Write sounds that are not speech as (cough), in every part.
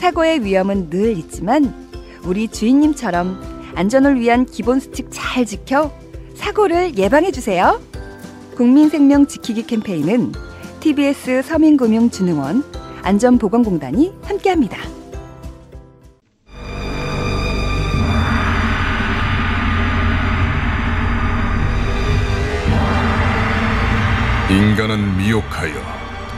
사고의 위험은 늘 있지만 우리 주인님처럼 안전을 위한 기본 수칙 잘 지켜 사고를 예방해 주세요. 국민 생명 지키기 캠페인은 TBS 서민금융진흥원 안전보건공단이 함께합니다. 인간은 미혹하여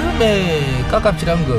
그네 깝깝질한 거.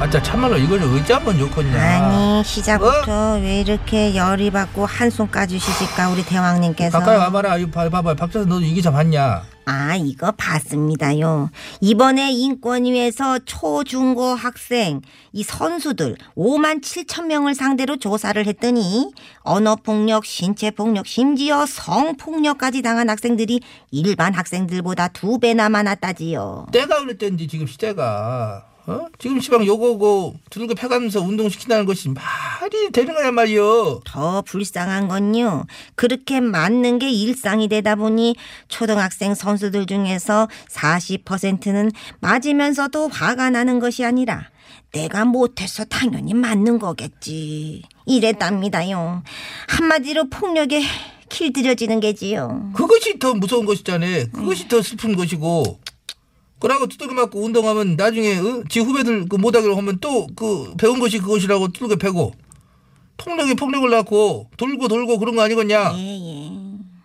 아짜 참말로 이걸 어찌하면 좋겠냐. 아니 시작부터 왜 이렇게 열이 받고 한숨 까주시실까 우리 대왕님께서. 가까이 와봐라. 이거 봐, 봐봐 박자서 너도 이 기사 봤냐 아 이거 봤습니다요 이번에 인권위에서 초중고 학생 이 선수들 5만 7천 명을 상대로 조사를 했더니 언어폭력 신체폭력 심지어 성폭력까지 당한 학생들이 일반 학생들보다 두 배나 많았다지요 때가 그랬댄지 지금 시대가 어? 지금 시방 요거고 두들겨 패가면서 운동시킨다는 것이 말이 되는 거야 말이요 더 불쌍한 건요. 그렇게 맞는 게 일상이 되다 보니 초등학생 선수들 중에서 40%는 맞으면서도 화가 나는 것이 아니라 내가 못해서 당연히 맞는 거겠지. 이랬답니다요. 한마디로 폭력에 길들여지는 게지요. 그것이 더 무서운 것이잖아 그것이 더 슬픈 것이고 그러고 두들겨 맞고 운동하면 나중에 어? 지 후배들 그 못하기로 하면 또 그 배운 것이 그것이라고 두들겨 패고 폭력이 폭력을 낳고 돌고 돌고 그런 거 아니겠냐 예, 예.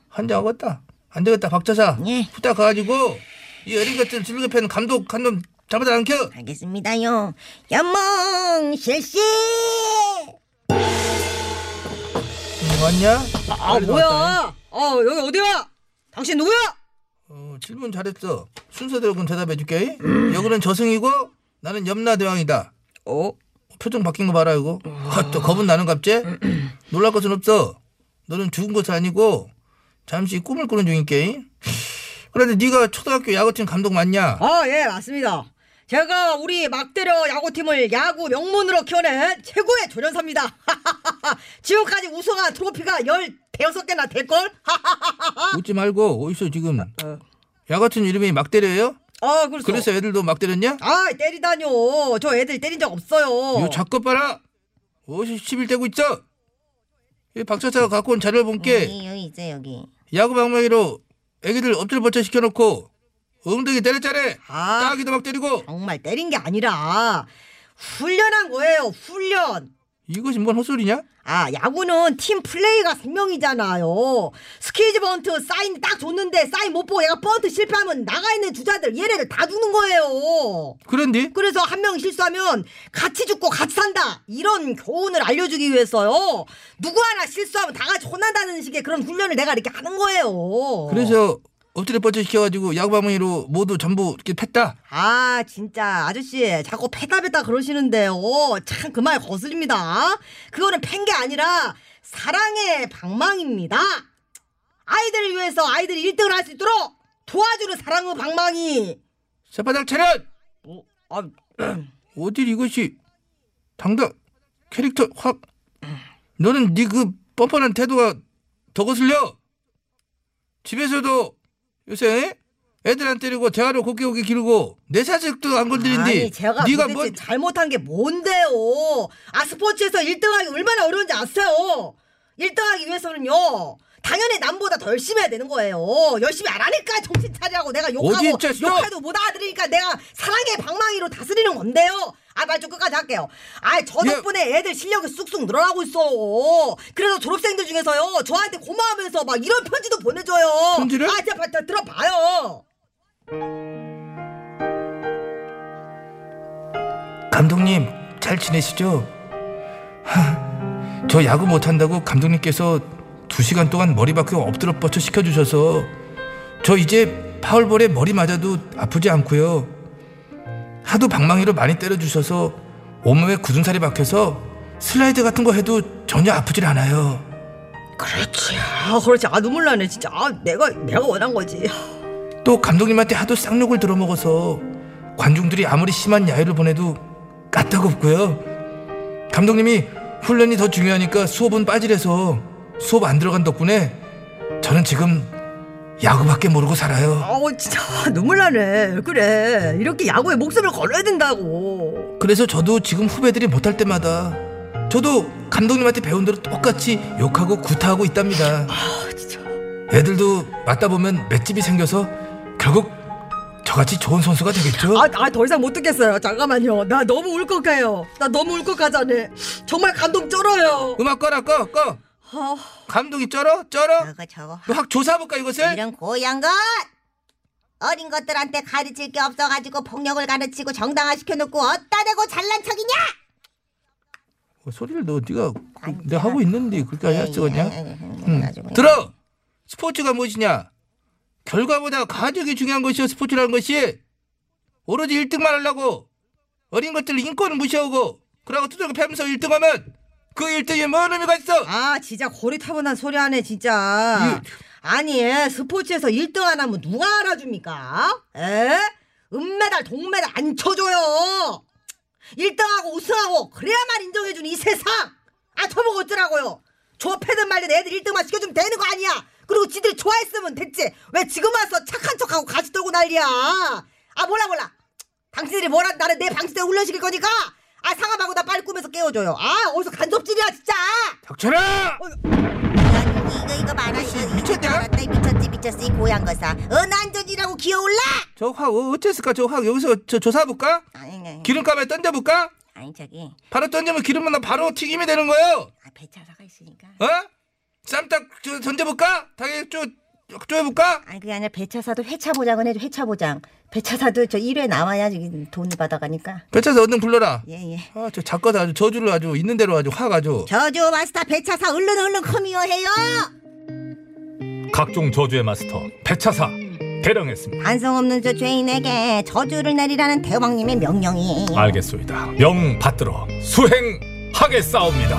한장하겠다 안 되겠다 박차사 예. 후딱 가가지고 이 어린 것들 두들겨 패는 감독 한놈 잡아다 안켜 알겠습니다요. 연몽 실시! 음, 왔냐? 아 빨리 뭐야? 왔다. 어 여기 어디야? 당신 누구야? 어, 질문 잘했어 순서대로 그럼 대답해줄게 여기는 저승이고 나는 염라대왕이다 어? 표정 바뀐 거 봐라 이거 아, 또 겁은 나는 갑제 놀랄 것은 없어 너는 죽은 것이 아니고 잠시 꿈을 꾸는 중인 게 그런데 네가 초등학교 야구팀 감독 맞냐 아 예 맞습니다. 제가 우리 막대려 야구팀을 야구 명문으로 키워낸 최고의 조련사입니다. (laughs) 지금까지 우승한 트로피가 15개나 될걸? (laughs) 웃지 말고 어디서 지금 야구팀 이름이 막대려예요? 아 그래서 그래서 애들도 막 때렸냐? 아 때리다뇨. 저 애들 때린 적 없어요. 이거 작것 봐라 어디서 씨불대고 있어 이 박차사가 갖고 온 자료를 본게 여기, 여기 있어 여기. 야구 방망이로 애기들 엎드려 뻗쳐 시켜놓고 엉덩이 때렸잖아 아. 따귀도 막 때리고 정말 때린 게 아니라 훈련한 거예요. 훈련. 이것이 뭔 헛소리냐? 아, 야구는 팀 플레이가 생명이잖아요. 스퀴즈 번트 사인 딱 줬는데 사인 못 보고 얘가 번트 실패하면 나가 있는 주자들 얘네들 다 죽는 거예요. 그런데 그래서 한명 실수하면 같이 죽고 같이 산다. 이런 교훈을 알려주기 위해서요. 누구 하나 실수하면 다 같이 혼난다는 식의 그런 훈련을 내가 이렇게 하는 거예요. 그래서 엎드려 뻗쳐 시켜가지고 야구방망이로 모두 전부 이렇게 팼다. 아 진짜. 아저씨 자꾸 패다 패다 그러시는데 요. 참 그 말 거슬립니다. 그거는 팬 게 아니라 사랑의 방망입니다. 아이들을 위해서 아이들이 1등을 할 수 있도록 도와주는 사랑의 방망이. 새바닥 차렷! 아, 어딜 이것이 당당 캐릭터 확. 너는 네 그 뻔뻔한 태도가 더 거슬려! 집에서도 요새 애들 안 때리고 대화로 곱게 곱게 기르고 내 자식도 안 건드린디 아니 제가 네가 뭐 잘못한 게 뭔데요 아 스포츠에서 1등하기 얼마나 어려운지 아세요 1등하기 위해서는요 당연히 남보다 더 열심히 해야 되는 거예요. 열심히 안 하니까 정신 차리라고 내가 욕하고! 욕해도 못 알아들으니까 내가 사랑의 방망이로 다스리는 건데요. 아, 말좀 끝까지 할게요. 아, 저 예. 덕분에 애들 실력이 쑥쑥 늘어나고 있어. 그래서 졸업생들 중에서요, 저한테 고마워하면서 막 이런 편지도 보내줘요. 편지를? 아, 자, 들어봐요. 감독님 잘 지내시죠? 하, (laughs) 저 야구 못한다고 감독님께서 두 시간 동안 머리 박혀 엎드려 뻗쳐 시켜주셔서 저 이제 파울볼에 머리 맞아도 아프지 않고요. 하도 방망이로 많이 때려주셔서 온몸에 굳은 살이 박혀서 슬라이드 같은 거 해도 전혀 아프질 않아요. 그렇지. 아, 그렇지. 아, 눈물 나네, 진짜. 아, 내가, 내가 원한 거지. 또 감독님한테 하도 쌍욕을 들어먹어서 관중들이 아무리 심한 야유를 보내도 까딱없고요. 감독님이 훈련이 더 중요하니까 수업은 빠지래서 수업 안 들어간 덕분에 저는 지금 야구밖에 모르고 살아요. 아우, 진짜. 눈물 나네. 그래. 이렇게 야구에 목숨을 걸어야 된다고. 그래서 저도 지금 후배들이 못할 때마다 저도 감독님한테 배운 대로 똑같이 욕하고 구타하고 있답니다. 아, 진짜. 애들도 맞다 보면 맷집이 생겨서 결국 저같이 좋은 선수가 되겠죠. 아, 아, 더 이상 못 듣겠어요. 잠깐만요. 나 너무 울컥해요. 나 너무 울컥하잖아. 정말 감동 쩔어요. 음악 꺼라 꺼 꺼. 아, 감독이 쩔어 쩔어. 저거 저거 너확 조사해볼까 이것을? 이런 고얀 것 어린 것들한테 가르칠 게 없어가지고 폭력을 가르치고 정당화시켜놓고 어따 대고 잘난 척이냐 그 소리를 너 네가 그, 내가 하고 있는데 그렇게 예, 찍었냐? 예, 예, 예, 응. 나중에. 들어. 스포츠가 무엇이냐? 결과보다 가족이 중요한 것이요 스포츠라는 것이 오로지 1등만 하려고 어린 것들 인권을 무시하고 그러고 두들겨 패면서 1등하면 그 1등에 뭔 의미가 있어? 아, 진짜 고리 타분한 소리 하네, 진짜. 아니, 스포츠에서 1등 안 하면 누가 알아줍니까? 에? 은메달, 동메달 안 쳐줘요. 1등하고 우승하고 그래야만 인정해주는 이 세상. 아, 저보고 어쩌라고요. 조패든 말든 애들 1등만 시켜주면 되는 거 아니야. 그리고 지들이 좋아했으면 됐지. 왜 지금 와서 착한 척하고 가시 떨고 난리야. 아, 몰라, 몰라. 당신들이 뭐라 나를 내 방식대로 훈련시킬 거니까. 아, 상암하고 나 빨리 꿈에서 깨워줘요. 아, 어디서 간접질이야, 진짜. 닥쳐라! 야, 이거 이거 이거 이거 미쳤냐? 알았다 미쳤지 미쳤어 이 고얀 거사 은안전이라고 기어올라 저확 어쨌을까? 저 확 여기서 저 조사해볼까? 아니 아니, 기름감에 던져볼까? 아니 저기 바로 던지면 기름은 나 바로 튀김이 되는 거예요. 아, 배차사가 있으니까 어? 쌈딱 저 던져볼까? 당연히 쪼, 쪼 해볼까? 아니 그게 아니라 배차사도 회차 보장은 해줘 회차 보장 배차사도 저 1회 나와야 돈을 받아가니까 배차서 얼른 불러라. 예 예 아, 저 작가도 아주 저주를 아주 있는 대로 아주 확 아주. 저주 마스터 배차사 얼른 얼른 커미어 해요 각종 저주의 마스터 배차사 대령했습니다. 반성 없는 저 죄인에게 저주를 내리라는 대왕님의 명령이 알겠소이다. 명 받들어 수행하겠사옵니다.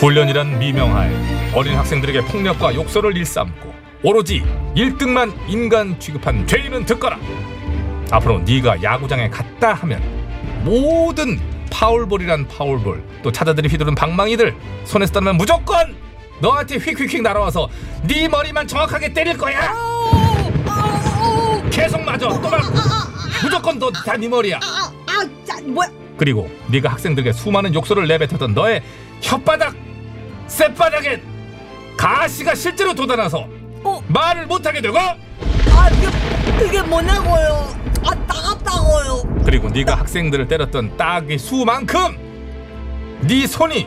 훈련이란 미명하에 어린 학생들에게 폭력과 욕설을 일삼고 오로지 1등만 인간 취급한 죄인은 듣거라. 앞으로 네가 야구장에 갔다 하면 모든 파울볼이란 파울볼 또 차자들이 휘두른 방망이들 손에서 따면 무조건 너한테 휙휙휙 날아와서 네 머리만 정확하게 때릴 거야. 계속 맞아. 또 맞. 무조건 너 다 네 머리야. 그리고 네가 학생들에게 수많은 욕설을 내뱉었던 너의 혓바닥, 쌔바닥에 가시가 실제로 돋아나서 어? 말을 못하게 되고 아, 이게 뭐냐고요? 아, 따갑다고요. 그리고 네가 학생들을 때렸던 딱이 수만큼 네 손이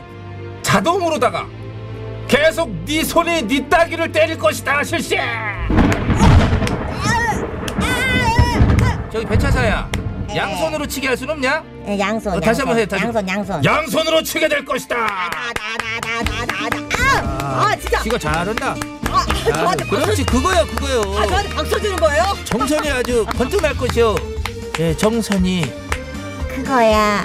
자동으로다가 계속 네 손이 네 따귀를 때릴 것이다 실시 저기 배차사야. 양손으로 치게 할 순 없냐? 예, 양손 어, 다시 한번 해, 다시. 양손 양손 양손으로 치게 될 것이다 아, 아, 진짜. 이거 잘한다. 아, 저한테, 박수, 그렇지 그거요 그거요. 아, 저한테 박수 주는 거예요? 정선이 아주 번뜩날 것이요. 예, 정선이 그거야